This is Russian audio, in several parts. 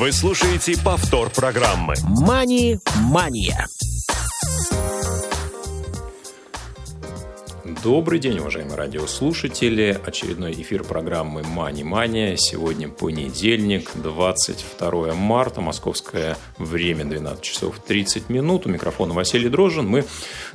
Вы слушаете повтор программы. «Мани-мания». Добрый день, уважаемые радиослушатели. Очередной эфир программы «Мани Мания». Сегодня понедельник, 22 марта, московское время, 12 часов 30 минут. У микрофона Василий Дрожжин. Мы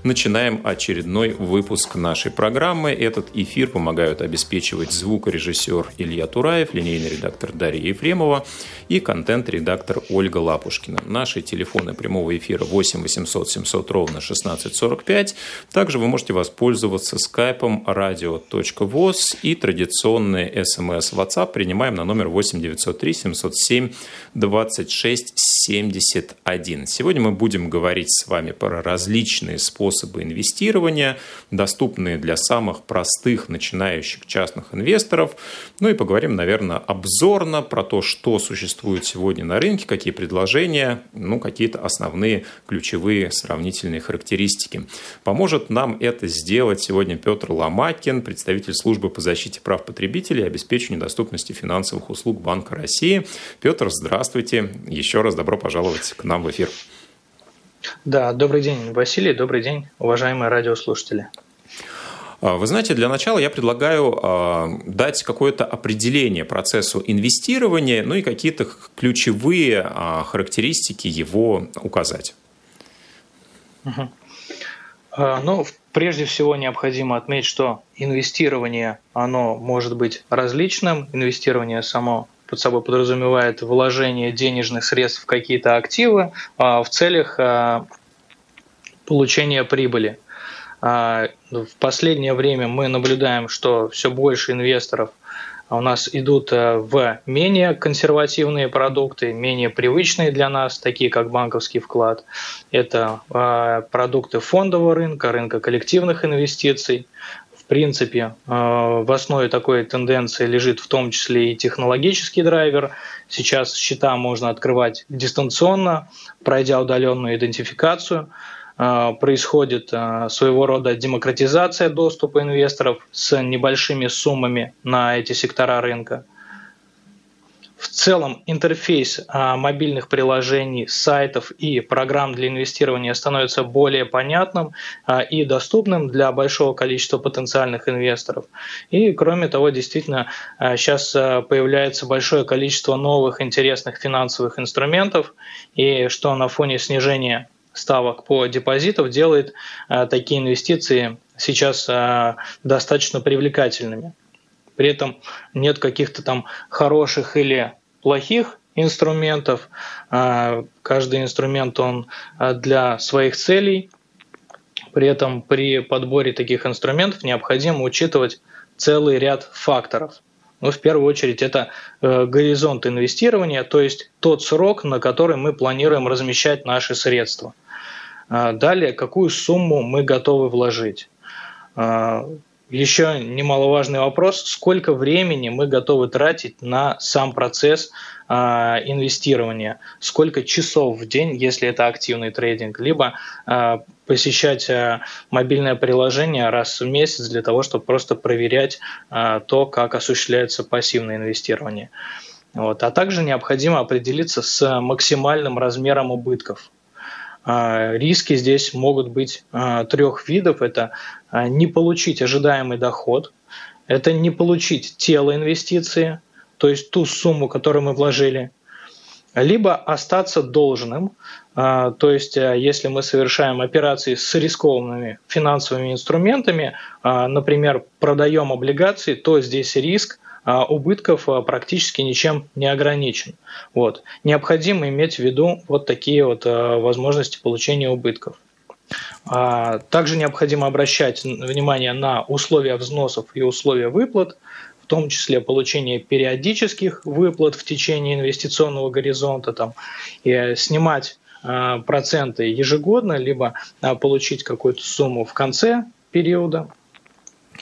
начинаем очередной выпуск нашей программы. Этот эфир помогают обеспечивать звукорежиссер Илья Тураев, линейный редактор Дарья Ефремова и контент-редактор Ольга Лапушкина. Наши телефоны прямого эфира 8 800 700 ровно 1645. Также вы можете воспользоваться скайпом radio.voz и традиционный смс WhatsApp принимаем на номер 8 903 707 26 71. Сегодня мы будем говорить с вами про различные способы инвестирования, доступные для самых простых начинающих частных инвесторов. Ну и поговорим, наверное, обзорно про то, что существует сегодня на рынке, какие предложения, ну, какие-то основные ключевые сравнительные характеристики. Поможет нам это сделать сегодня Петр Ломакин, представитель службы по защите прав потребителей и обеспечению доступности финансовых услуг Банка России. Петр, здравствуйте. Еще раз добро пожаловать к нам в эфир. Да, добрый день, Василий, добрый день, уважаемые радиослушатели. А, вы знаете, для начала я предлагаю а, дать какое-то определение процессу инвестирования, ну и какие-то ключевые а, характеристики его указать. Угу. Ну, Прежде всего необходимо отметить, что инвестирование, оно может быть различным. Инвестирование само под собой подразумевает вложение денежных средств в какие-то активы а, в целях а, получения прибыли. А, в последнее время мы наблюдаем, что все больше инвесторов – у нас идут в менее консервативные продукты, менее привычные для нас, такие как банковский вклад. Это продукты фондового рынка, рынка коллективных инвестиций. Принципе, э, в основе такой тенденции лежит в том числе и технологический драйвер. Сейчас счета можно открывать дистанционно, пройдя удаленную идентификацию – а, происходит а, своего рода демократизация доступа инвесторов с небольшими суммами на эти сектора рынка. В целом интерфейс а, мобильных приложений, сайтов и программ для инвестирования становится более понятным и доступным для большого количества потенциальных инвесторов. И кроме того, действительно, сейчас появляется большое количество новых интересных финансовых инструментов, и что на фоне снижения ставок по депозитам делает такие инвестиции сейчас достаточно привлекательными. При этом нет каких-то там хороших или плохих инструментов. Э, каждый инструмент он для своих целей. При этом при подборе таких инструментов необходимо учитывать целый ряд факторов. Ну, в первую очередь, это э, горизонт инвестирования, то есть тот срок, на который мы планируем размещать наши средства – а, далее, какую сумму мы готовы вложить. А, еще немаловажный вопрос, сколько времени мы готовы тратить на сам процесс а, инвестирования, сколько часов в день, если это активный трейдинг, либо посещать мобильное приложение раз в месяц для того, чтобы просто проверять то, как осуществляется пассивное инвестирование. Вот. А также необходимо определиться с максимальным размером убытков. А, риски здесь могут быть а, трех видов. Это а, не получить ожидаемый доход, это не получить тело инвестиции, то есть ту сумму, которую мы вложили, либо остаться должным, то есть если мы совершаем операции с рискованными финансовыми инструментами, например, продаем облигации, то здесь риск убытков а, практически ничем не ограничен. Вот. Необходимо иметь в виду вот такие вот а, возможности получения убытков. Также необходимо обращать внимание на условия взносов и условия выплат, в том числе получение периодических выплат в течение инвестиционного горизонта, там, и снимать проценты ежегодно, либо получить какую-то сумму в конце периода.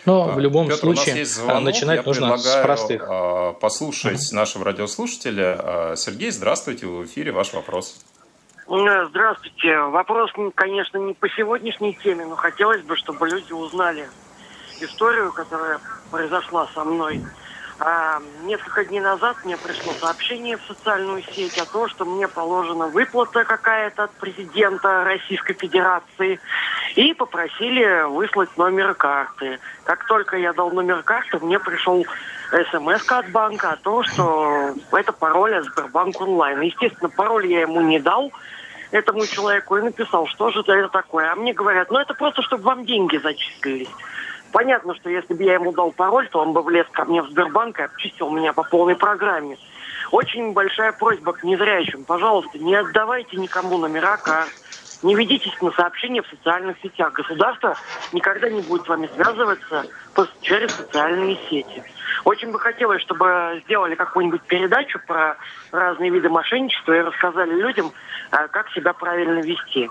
Но в любом Петр, случае звонок. начинать Я нужно с простых. А, послушать uh-huh. нашего радиослушателя. А, Сергей, здравствуйте, в эфире ваш вопрос. Здравствуйте. Вопрос, конечно, не по сегодняшней теме, но хотелось бы, чтобы люди узнали историю, которая произошла со мной. А, несколько дней назад мне пришло сообщение в социальную сеть о том, что мне положена выплата какая-то от президента Российской Федерации. И попросили выслать номер карты. Как только я дал номер карты, мне пришел смс от банка о том, что это пароль от Сбербанк онлайн. Естественно, пароль я ему не дал этому человеку и написал, что же это такое. А мне говорят, ну это просто, чтобы вам деньги зачислились. Понятно, что если бы я ему дал пароль, то он бы влез ко мне в Сбербанк и обчистил меня по полной программе. Очень большая просьба к незрячим. Пожалуйста, не отдавайте никому номера карт. Не ведитесь на сообщения в социальных сетях. Государство никогда не будет с вами связываться через социальные сети. Очень бы хотелось, чтобы сделали какую-нибудь передачу про разные виды мошенничества и рассказали людям, а, как себя правильно вести.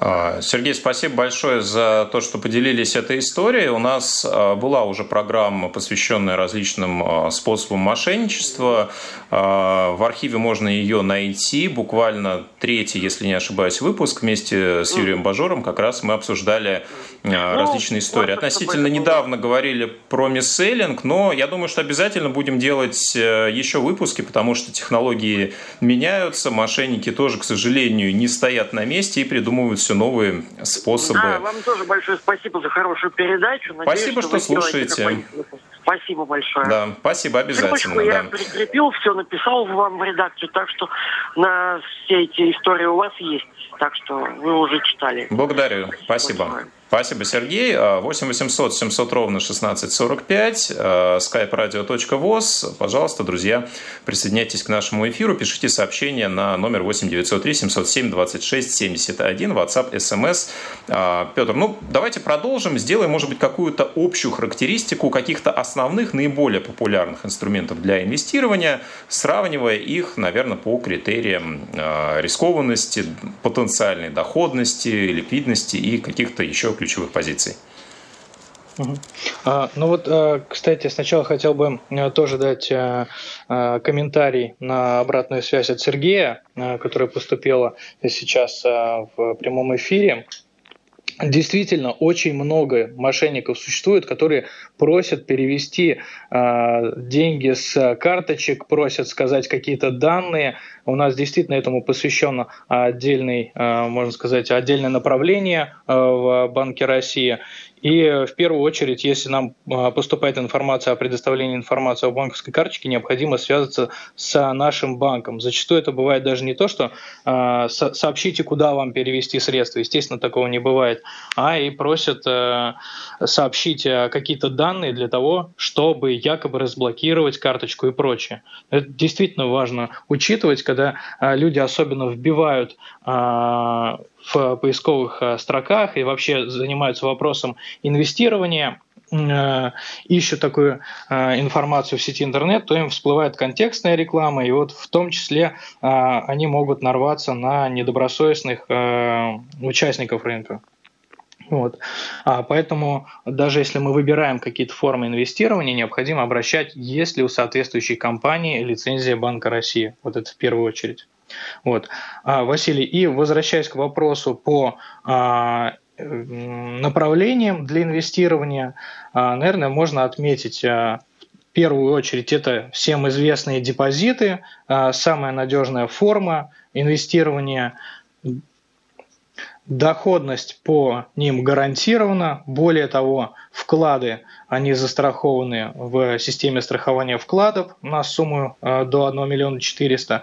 А, Сергей, спасибо большое за то, что поделились этой историей. У нас а, была уже программа, посвященная различным а, способам мошенничества. В архиве можно ее найти. Буквально третий, если не ошибаюсь, выпуск вместе с Юрием Бажором как раз мы обсуждали ну, различные истории. Относительно недавно говорили про мисселлинг, но я думаю, что обязательно будем делать э, еще выпуски, потому что технологии меняются, мошенники тоже, к сожалению, не стоят на месте и придумывают все новые способы. Да, вам тоже большое спасибо за хорошую передачу. Надеюсь, спасибо, что, что слушаете. Спасибо большое. Да, спасибо, обязательно. Цепочку да. я прикрепил, все написал вам в редакцию, так что на все эти истории у вас есть. Так что вы уже читали. Благодарю. Спасибо. Большое. Спасибо, Сергей. 8 800 700 ровно 1645, skype radio.voz. Пожалуйста, друзья, присоединяйтесь к нашему эфиру, пишите сообщения на номер 8 903 707 26 71, WhatsApp, SMS. Петр, ну давайте продолжим, сделаем, может быть, какую-то общую характеристику каких-то основных, наиболее популярных инструментов для инвестирования, сравнивая их, наверное, по критериям а, рискованности, потенциальной доходности, ликвидности и каких-то еще ключевых позиций. А, ну вот, а, кстати, сначала хотел бы а, тоже дать комментарий на обратную связь от Сергея, которая поступила сейчас в прямом эфире. Действительно, очень много мошенников существует, которые просят перевести э, деньги с карточек, просят сказать какие-то данные. У нас действительно этому посвящено отдельный, э, можно сказать, отдельное направление э, в Банке России. И в первую очередь, если нам а, поступает информация о предоставлении информации о банковской карточке, необходимо связаться с нашим банком. Зачастую это бывает даже не то, что э, сообщите, куда вам перевести средства, естественно, такого не бывает, а и просят э, сообщить э, какие-то данные для того, чтобы якобы разблокировать карточку и прочее. Это действительно важно учитывать, когда э, люди особенно вбивают э, в поисковых э, строках и вообще занимаются вопросом инвестирования, э, ищут такую э, информацию в сети интернет, то им всплывает контекстная реклама, и вот в том числе они могут нарваться на недобросовестных участников рынка. Вот. А поэтому даже если мы выбираем какие-то формы инвестирования, необходимо обращать, есть ли у соответствующей компании лицензия Банка России. Вот это в первую очередь. Вот. А, Василий, и возвращаясь к вопросу по а, направлениям для инвестирования, а, наверное, можно отметить в первую очередь это всем известные депозиты, самая надежная форма инвестирования доходность по ним гарантирована. Более того, вклады, они застрахованы в системе страхования вкладов на сумму э, до 1 миллиона 400.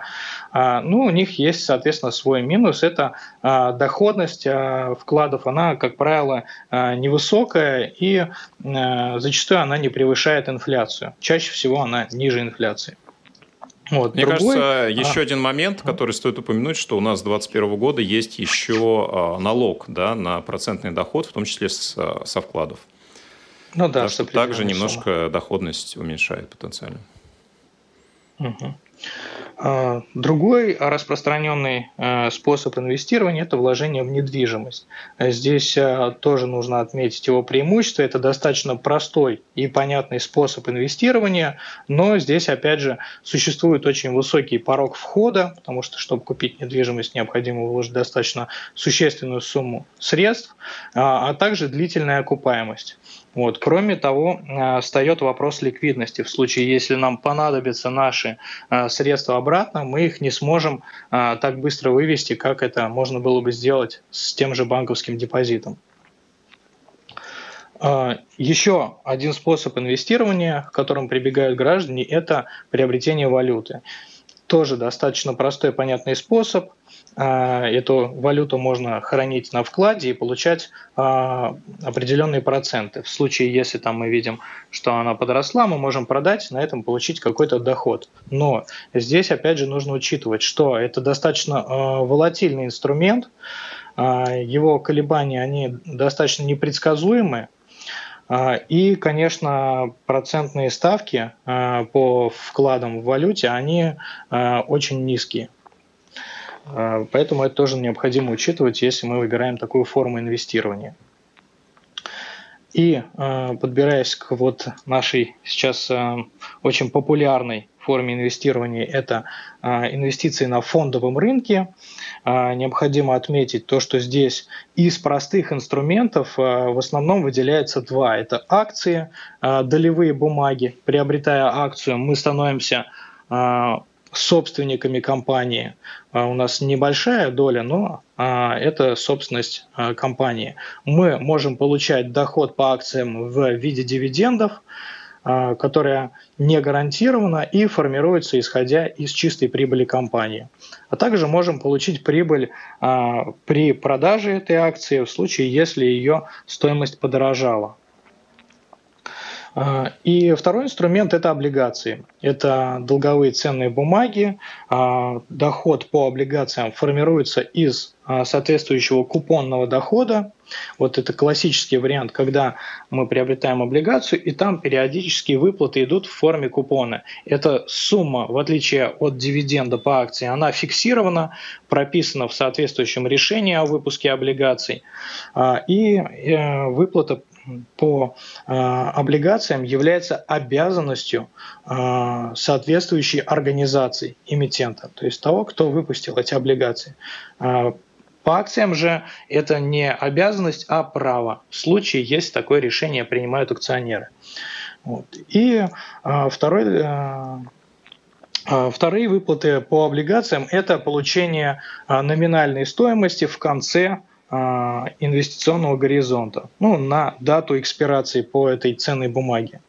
А, ну, у них есть, соответственно, свой минус. Это а, доходность а, вкладов, она, как правило, невысокая и зачастую она не превышает инфляцию. Чаще всего она ниже инфляции. Вот, Мне другой... кажется, еще а. один момент, который стоит упомянуть, что у нас с 2021 года есть еще а, налог да, на процентный доход, в том числе с, а, со вкладов. Ну да, что также немножко доходность уменьшает потенциально. Угу. А, другой распространенный э, способ инвестирования – это вложение в недвижимость. Здесь э, тоже нужно отметить его преимущество. Это достаточно простой и понятный способ инвестирования, но здесь, опять же, существует очень высокий порог входа, потому что, чтобы купить недвижимость, необходимо вложить достаточно существенную сумму средств, а, а также длительная окупаемость. Вот. Кроме того, встает вопрос ликвидности. В случае, если нам понадобятся наши средства обратно, мы их не сможем так быстро вывести, как это можно было бы сделать с тем же банковским депозитом. Еще один способ инвестирования, к которому прибегают граждане, это приобретение валюты. Тоже достаточно простой и понятный способ. А, эту валюту можно хранить на вкладе и получать а, определенные проценты. В случае, если там мы видим, что она подросла, мы можем продать, на этом получить какой-то доход. Но здесь, опять же, нужно учитывать, что это достаточно а, волатильный инструмент, его колебания, они достаточно непредсказуемы, и, конечно, процентные ставки по вкладам в валюте, они очень низкие. Поэтому это тоже необходимо учитывать, если мы выбираем такую форму инвестирования. И подбираясь к вот нашей сейчас очень популярной форме инвестирования – это инвестиции на фондовом рынке, а, необходимо отметить то, что здесь из простых инструментов а, в основном выделяется два. Это акции, а, долевые бумаги. Приобретая акцию, мы становимся собственниками компании. У нас небольшая доля, но это собственность компании. Мы можем получать доход по акциям в виде дивидендов, а, которая не гарантирована и формируется исходя из чистой прибыли компании. А также можем получить прибыль а, при продаже этой акции в случае, если ее стоимость подорожала. А, и второй инструмент – это облигации. Это долговые ценные бумаги. А, доход по облигациям формируется из а, соответствующего купонного дохода. Вот это классический вариант, когда мы приобретаем облигацию, и там периодические выплаты идут в форме купона. Эта сумма, в отличие от дивиденда по акции, она фиксирована, прописана в соответствующем решении о выпуске облигаций. И э, выплата по э, облигациям является обязанностью э, соответствующей организации эмитента, то есть того, кто выпустил эти облигации. Э, по акциям же это не обязанность, а право. В случае, если такое решение принимают акционеры. Вот. И э, второй э, Вторые выплаты по облигациям – это получение номинальной стоимости в конце а, инвестиционного горизонта, ну, на дату экспирации по этой ценной бумаге.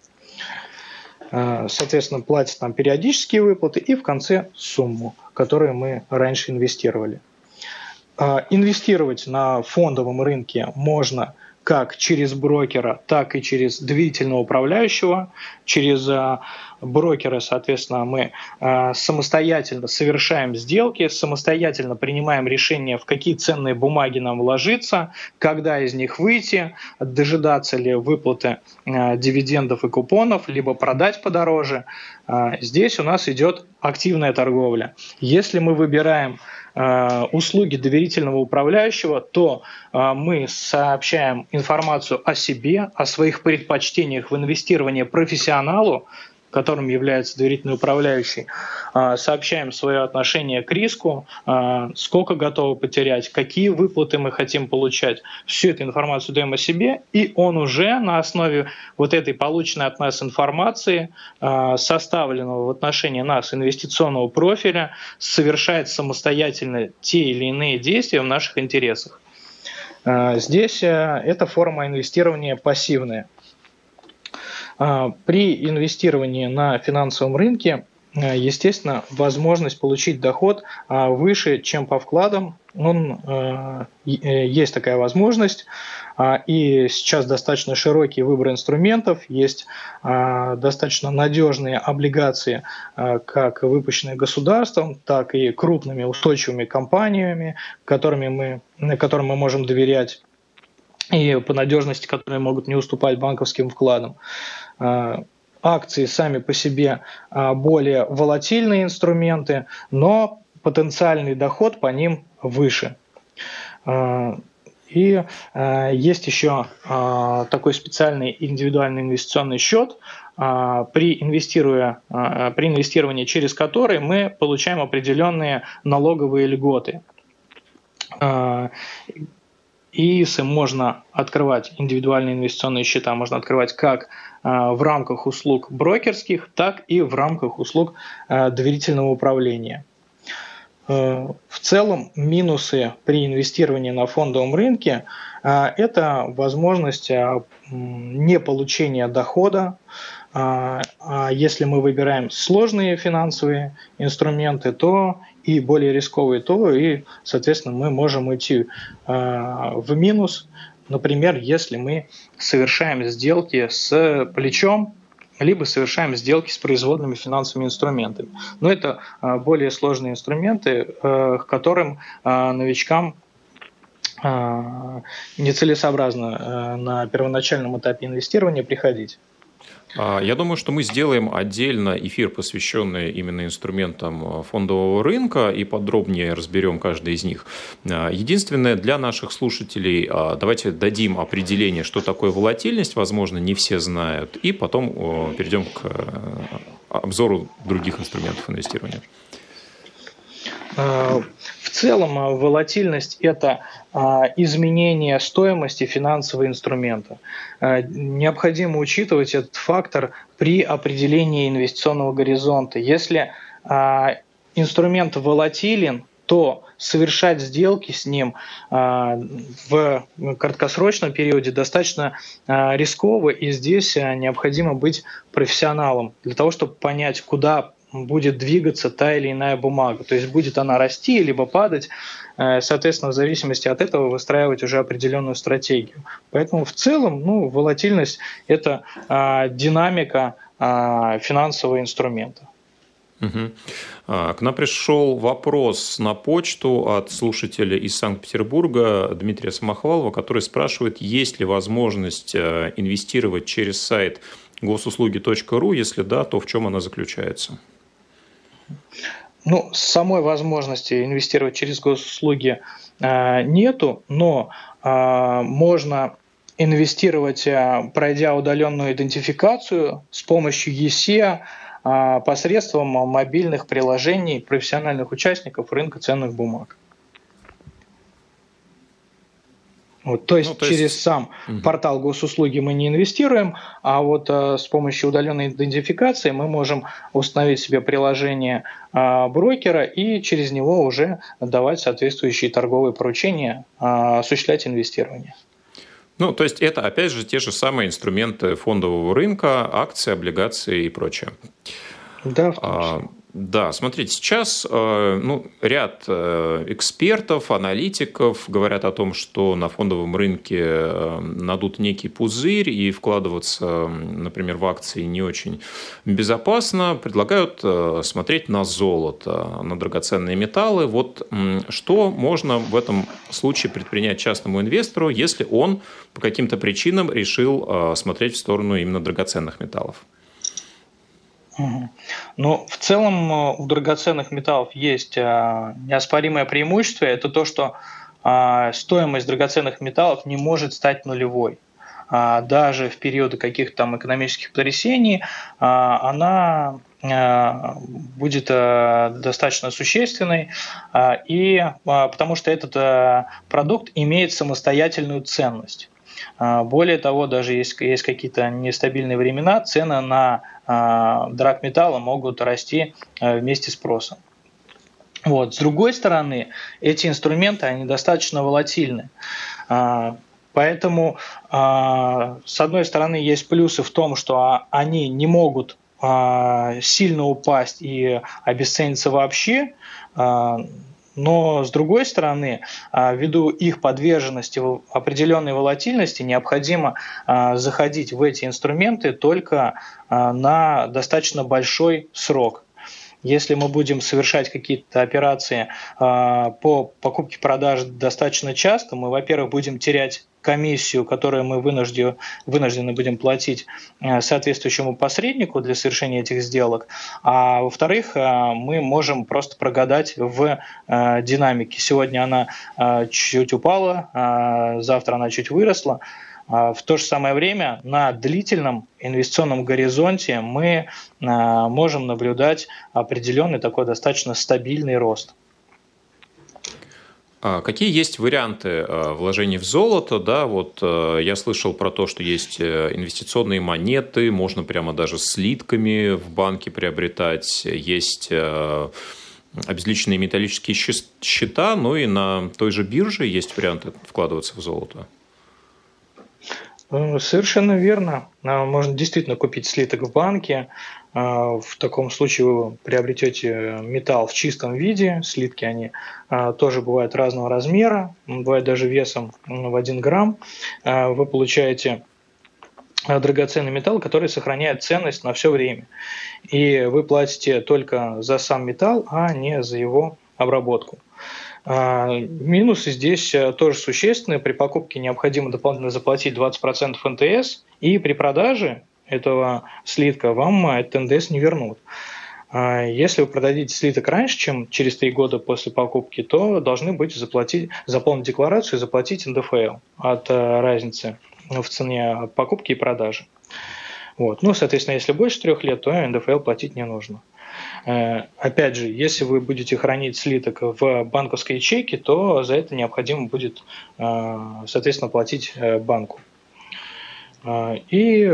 А, соответственно, платят нам периодические выплаты и в конце сумму, которую мы раньше инвестировали. А, инвестировать на фондовом рынке можно как через брокера, так и через доверительного управляющего. Через а, брокера, соответственно, мы а, самостоятельно совершаем сделки, самостоятельно принимаем решение, в какие ценные бумаги нам вложиться, когда из них выйти, дожидаться ли выплаты а, дивидендов и купонов, либо продать подороже. Здесь у нас идет активная торговля. Если мы выбираем услуги доверительного управляющего, то э, мы сообщаем информацию о себе, о своих предпочтениях в инвестировании профессионалу, которым является доверительный управляющий, а, сообщаем свое отношение к риску, а, сколько готовы потерять, какие выплаты мы хотим получать. Всю эту информацию даем о себе, и он уже на основе вот этой полученной от нас информации, а, составленного в отношении нас инвестиционного профиля, совершает самостоятельно те или иные действия в наших интересах. Здесь э, эта форма инвестирования пассивная. А, при инвестировании на финансовом рынке, э, естественно, возможность получить доход а, выше, чем по вкладам, он, э, э, есть такая возможность. А, и сейчас достаточно широкий выбор инструментов, есть достаточно надежные облигации, как выпущенные государством, так и крупными устойчивыми компаниями, которыми мы, которым мы можем доверять и по надежности, которые могут не уступать банковским вкладам. А, акции сами по себе а, более волатильные инструменты, но потенциальный доход по ним выше. А, и есть еще такой специальный индивидуальный инвестиционный счет, при, инвестируя, при инвестировании через который мы получаем определенные налоговые льготы ИИСы можно открывать, индивидуальные инвестиционные счета можно открывать как в рамках услуг брокерских, так и в рамках услуг доверительного управления. В целом минусы при инвестировании на фондовом рынке – это возможность не получения дохода, а, а если мы выбираем сложные финансовые инструменты, то и более рисковые, то и, соответственно, мы можем идти а, в минус. Например, если мы совершаем сделки с плечом, либо совершаем сделки с производными финансовыми инструментами. Но это более сложные инструменты, к которым новичкам нецелесообразно на первоначальном этапе инвестирования приходить. А, я думаю, что мы сделаем отдельно эфир, посвященный именно инструментам а, фондового рынка, и подробнее разберем каждый из них. А, единственное, для наших слушателей давайте дадим определение, что такое волатильность, возможно, не все знают, и потом перейдем к обзору других инструментов инвестирования. Целом волатильность – это изменение стоимости финансового инструмента. Необходимо учитывать этот фактор при определении инвестиционного горизонта. Если инструмент волатилен, то совершать сделки с ним в краткосрочном периоде достаточно рисково, и здесь необходимо быть профессионалом для того, чтобы понять, куда будет двигаться та или иная бумага. То есть будет она расти либо падать, э, соответственно, в зависимости от этого выстраивать уже определенную стратегию. Поэтому в целом ну, волатильность – это а, динамика а, финансового инструмента. Угу. К нам пришел вопрос на почту от слушателя из Санкт-Петербурга Дмитрия Самохвалова, который спрашивает, есть ли возможность э, инвестировать через сайт госуслуги.ру, если да, то в чем она заключается? Ну, самой возможности инвестировать через госуслуги э, нету, но э, можно инвестировать, э, пройдя удаленную идентификацию с помощью ЕСЕ э, посредством мобильных приложений профессиональных участников рынка ценных бумаг. Вот, то есть ну, то через есть... сам угу. портал госуслуги мы не инвестируем, а вот э, с помощью удаленной идентификации мы можем установить себе приложение э, брокера и через него уже давать соответствующие торговые поручения, э, осуществлять инвестирование. Ну, то есть это, опять же, те же самые инструменты фондового рынка, акции, облигации и прочее. Да, в том а, числе. Да, смотрите, сейчас э, ну, ряд э, экспертов, аналитиков говорят о том, что на фондовом рынке э, надут некий пузырь и вкладываться, например, в акции не очень безопасно. Предлагают смотреть на золото, на драгоценные металлы. Вот что можно в этом случае предпринять частному инвестору, если он по каким-то причинам решил смотреть в сторону именно драгоценных металлов? Ну, в целом э, у драгоценных металлов есть э, неоспоримое преимущество. Это то, что э, стоимость драгоценных металлов не может стать нулевой. А даже в периоды каких-то там экономических потрясений она будет достаточно существенной, и потому что этот продукт имеет самостоятельную ценность. Более того, даже если есть какие-то нестабильные времена, цены на а, драгметалла могут расти а, вместе с спросом. Вот. С другой стороны, эти инструменты они достаточно волатильны. А, поэтому, с одной стороны, есть плюсы в том, что они не могут сильно упасть и обесцениться вообще, но, с другой стороны, а, ввиду их подверженности определенной волатильности, необходимо а, заходить в эти инструменты только а, на достаточно большой срок. Если мы будем совершать какие-то операции по покупке-продаже достаточно часто, мы, во-первых, будем терять комиссию, которую мы вынуждены, вынуждены будем платить э, соответствующему посреднику для совершения этих сделок. А во-вторых, э, мы можем просто прогадать в динамике. Сегодня она чуть упала, завтра она чуть выросла. В то же самое время на длительном инвестиционном горизонте мы можем наблюдать определенный такой достаточно стабильный рост. А какие есть варианты вложений в золото? Да, вот я слышал про то, что есть инвестиционные монеты, можно прямо даже слитками в банке приобретать. Есть обезличенные металлические счета, ну и на той же бирже есть варианты вкладываться в золото. Ну, совершенно верно. А, можно действительно купить слиток в банке. А, в таком случае вы приобретете металл в чистом виде. Слитки они тоже бывают разного размера, бывают даже весом в 1 грамм. Вы получаете драгоценный металл, который сохраняет ценность на все время. И вы платите только за сам металл, а не за его обработку. А, минусы здесь э, тоже существенные. При покупке необходимо дополнительно заплатить 20% НТС, и при продаже этого слитка вам этот НДС не вернут. А, если вы продадите слиток раньше, чем через 3 года после покупки, то должны быть заплатить, заполнить декларацию и заплатить НДФЛ от э, разницы в цене покупки и продажи. Вот. Ну, соответственно, если больше трех лет, то НДФЛ платить не нужно. Э, опять же, если вы будете хранить слиток в банковской ячейке, то за это необходимо будет, э, соответственно, платить э, банку. И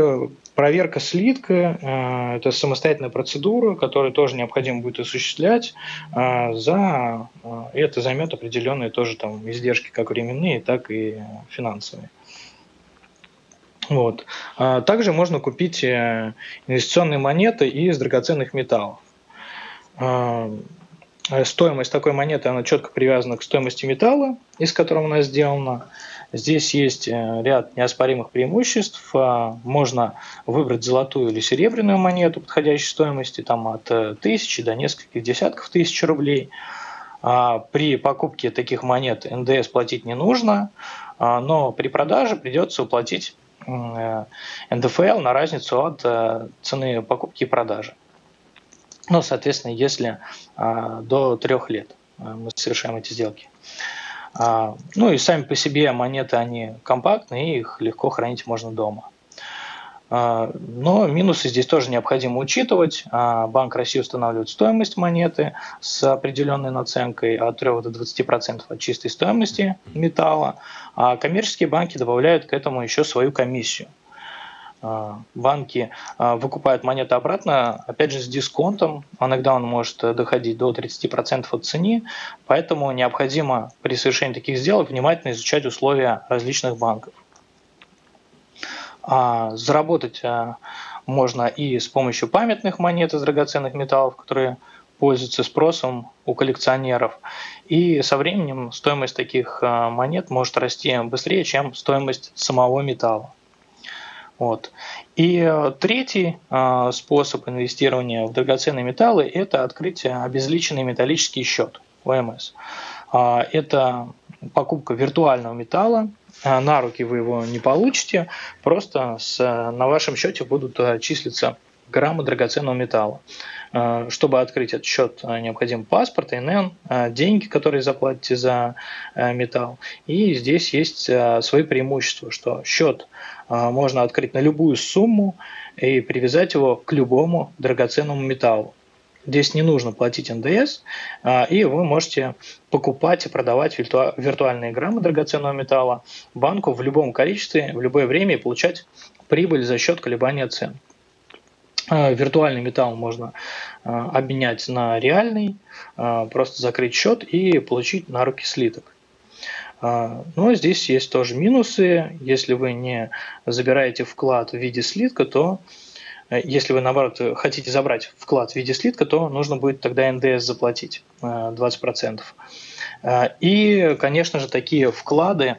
проверка слитка – это самостоятельная процедура, которую тоже необходимо будет осуществлять. За это займет определенные тоже там издержки, как временные, так и финансовые. Вот. Также можно купить инвестиционные монеты из драгоценных металлов. А, стоимость такой монеты, она четко привязана к стоимости металла, из которого она сделана. Здесь есть э, ряд неоспоримых преимуществ. А, можно выбрать золотую или серебряную монету подходящей стоимости, там от э, тысячи до нескольких десятков тысяч рублей. А, при покупке таких монет НДС платить не нужно, но при продаже придется уплатить э, НДФЛ на разницу от цены покупки и продажи. Ну, соответственно, если а, до трех лет а, мы совершаем эти сделки. А, ну и сами по себе монеты, они компактные, их легко хранить можно дома. А, но минусы здесь тоже необходимо учитывать. А, Банк России устанавливает стоимость монеты с определенной наценкой от 3 до 20% от чистой стоимости металла, а коммерческие банки добавляют к этому еще свою комиссию. А, банки а, выкупают монеты обратно, опять же, с дисконтом. Иногда он может доходить до 30% от цены, поэтому необходимо при совершении таких сделок внимательно изучать условия различных банков. А заработать можно и с помощью памятных монет из драгоценных металлов, которые пользуются спросом у коллекционеров. И со временем стоимость таких монет может расти быстрее, чем стоимость самого металла. Вот. И э, третий э, способ инвестирования в драгоценные металлы – это открыть обезличенный металлический счет ОМС. Э, это покупка виртуального металла, на руки вы его не получите, просто с, на вашем счете будут числиться граммы драгоценного металла. Чтобы открыть этот счет, необходим паспорт, ИНН, деньги, которые заплатите за металл. И здесь есть свои преимущества, что счет можно открыть на любую сумму и привязать его к любому драгоценному металлу. Здесь не нужно платить НДС, и вы можете покупать и продавать виртуальные граммы драгоценного металла банку в любом количестве, в любое время и получать прибыль за счет колебания цен. А, виртуальный металл можно обменять на реальный, просто закрыть счет и получить на руки слиток. А, но здесь есть тоже минусы. Если вы не забираете вклад в виде слитка, то если вы, наоборот, хотите забрать вклад в виде слитка, то нужно будет тогда НДС заплатить 20%. Э, э, и, конечно же, такие вклады,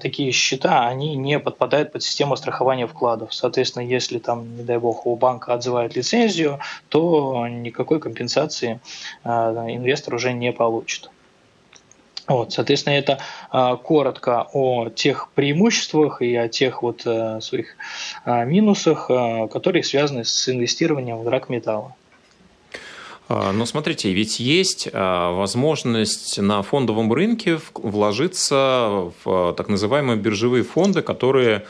такие счета, они не подпадают под систему страхования вкладов. Соответственно, если там, не дай бог, у банка отзывают лицензию, то никакой компенсации инвестор уже не получит. Вот, соответственно, это а, коротко о тех преимуществах и о тех вот а, своих а, минусах, а, которые связаны с инвестированием в драгметаллы. А, но смотрите, ведь есть а, возможность на фондовом рынке вложиться в так называемые биржевые фонды, которые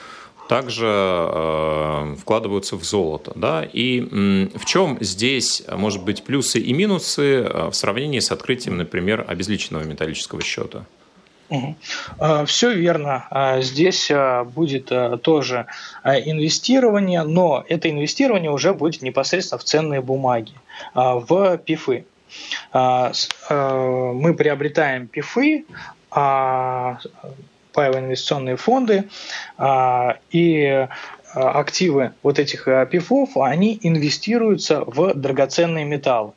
также вкладываются в золото. Да? И в чем здесь, может быть, плюсы и минусы в сравнении с открытием, например, обезличенного металлического счета? Все верно. Здесь будет тоже инвестирование, но это инвестирование уже будет непосредственно в ценные бумаги, в пифы. Мы приобретаем пифы, паевые инвестиционные фонды, и активы вот этих пифов, они инвестируются в драгоценные металлы.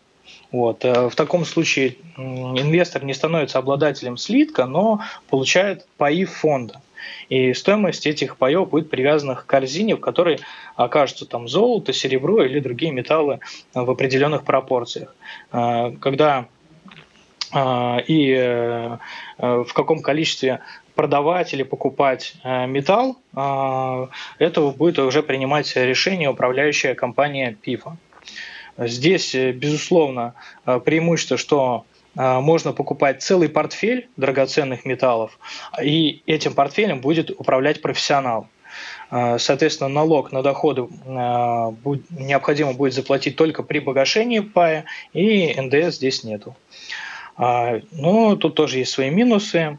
Вот. Э, в таком случае инвестор не становится обладателем слитка, но получает паи фонда. И стоимость этих паев будет привязана к корзине, в которой окажутся там золото, серебро или другие металлы в определенных пропорциях. Э, когда э, и в каком количестве продавать или покупать металл, этого будет уже принимать решение управляющая компания ПИФа. Здесь, э, безусловно, э, преимущество, что э, можно покупать целый портфель драгоценных металлов, и этим портфелем будет управлять профессионал. Соответственно, налог на доходы необходимо будет заплатить только при погашении пая, и НДС здесь нету. Но тут тоже есть свои минусы.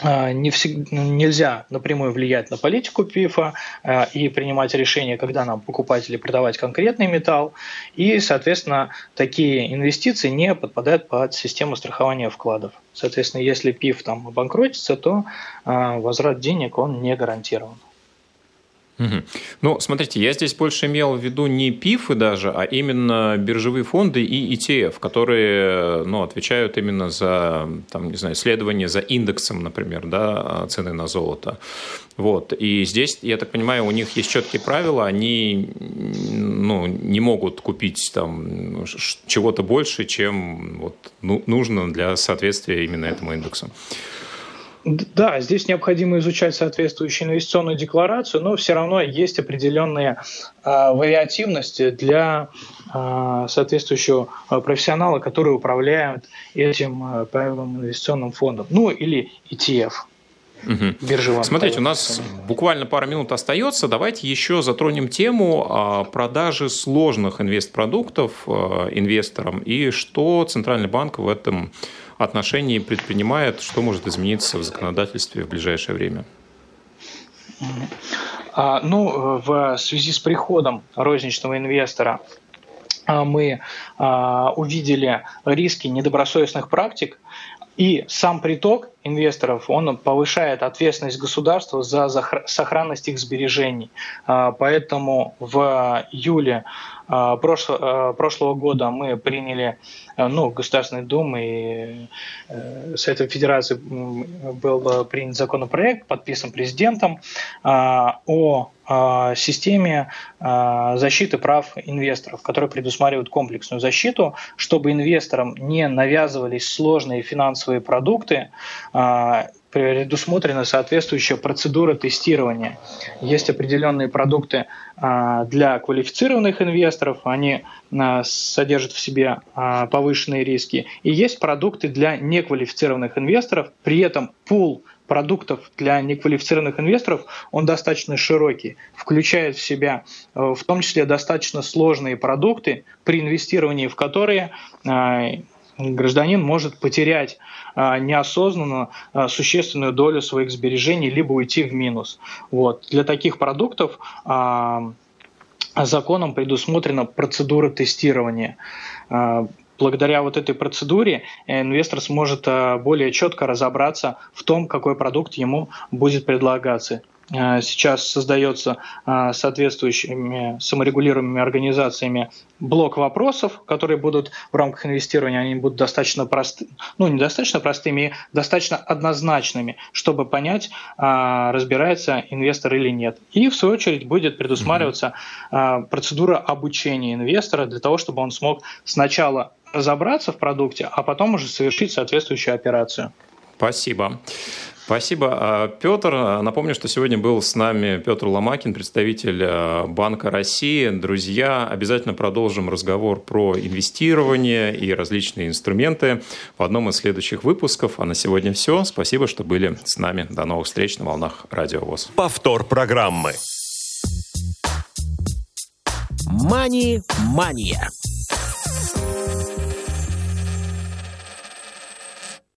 А, не всегда, нельзя напрямую влиять на политику ПИФа а, и принимать решения, когда нам покупать или продавать конкретный металл. И, соответственно, такие инвестиции не подпадают под систему страхования вкладов. Соответственно, если ПИФ там обанкротится, то а, возврат денег он не гарантирован. Угу. Ну, смотрите, я здесь больше имел в виду не ПИФы даже, а именно биржевые фонды и ETF, которые ну, отвечают именно за, там, не знаю, исследование за индексом, например, да, цены на золото. Вот. И здесь, я так понимаю, у них есть четкие правила, они ну, не могут купить там чего-то больше, чем вот, ну, нужно для соответствия именно этому индексу. Да, здесь необходимо изучать соответствующую инвестиционную декларацию, но все равно есть определенные э, вариативности для э, соответствующего профессионала, который управляет этим э, правильным инвестиционным фондом, ну или ETF. Угу. Биржевым. Смотрите, у нас буквально пара минут остается. Давайте еще затронем тему продажи сложных инвестпродуктов инвесторам и что Центральный банк в этом отношении предпринимает, что может измениться в законодательстве в ближайшее время? А, ну, в связи с приходом розничного инвестора а, мы а, увидели риски недобросовестных практик, и сам приток инвесторов, он повышает ответственность государства за сохранность их сбережений. Поэтому в июле прошлого года мы приняли ну, Государственной Думы и э, Совета Федерации был э, принят законопроект, подписан президентом о системе защиты прав инвесторов, который предусматривает комплексную защиту, чтобы инвесторам не навязывались сложные финансовые продукты, предусмотрена соответствующая процедура тестирования. Есть определенные продукты а, для квалифицированных инвесторов, они а, содержат в себе а, повышенные риски. И есть продукты для неквалифицированных инвесторов, при этом пул продуктов для неквалифицированных инвесторов, он достаточно широкий, включает в себя в том числе достаточно сложные продукты, при инвестировании в которые гражданин может потерять а, неосознанно а, существенную долю своих сбережений, либо уйти в минус. Вот. Для таких продуктов а, законом предусмотрена процедура тестирования. Благодаря вот этой процедуре инвестор сможет более четко разобраться в том, какой продукт ему будет предлагаться. Э, сейчас создается э, соответствующими саморегулируемыми организациями блок вопросов, которые будут в рамках инвестирования, они будут достаточно просты, ну не достаточно простыми, достаточно однозначными, чтобы понять, э, разбирается инвестор или нет. И в свою очередь будет предусматриваться процедура обучения инвестора для того, чтобы он смог сначала разобраться в продукте, а потом уже совершить соответствующую операцию. Спасибо. Спасибо. А, Петр, напомню, что сегодня был с нами Петр Ломакин, представитель а, Банка России. Друзья, обязательно продолжим разговор про инвестирование и различные инструменты в одном из следующих выпусков. А на сегодня все. Спасибо, что были с нами. До новых встреч на волнах Радио ВОЗ. Повтор программы. Мани-мания.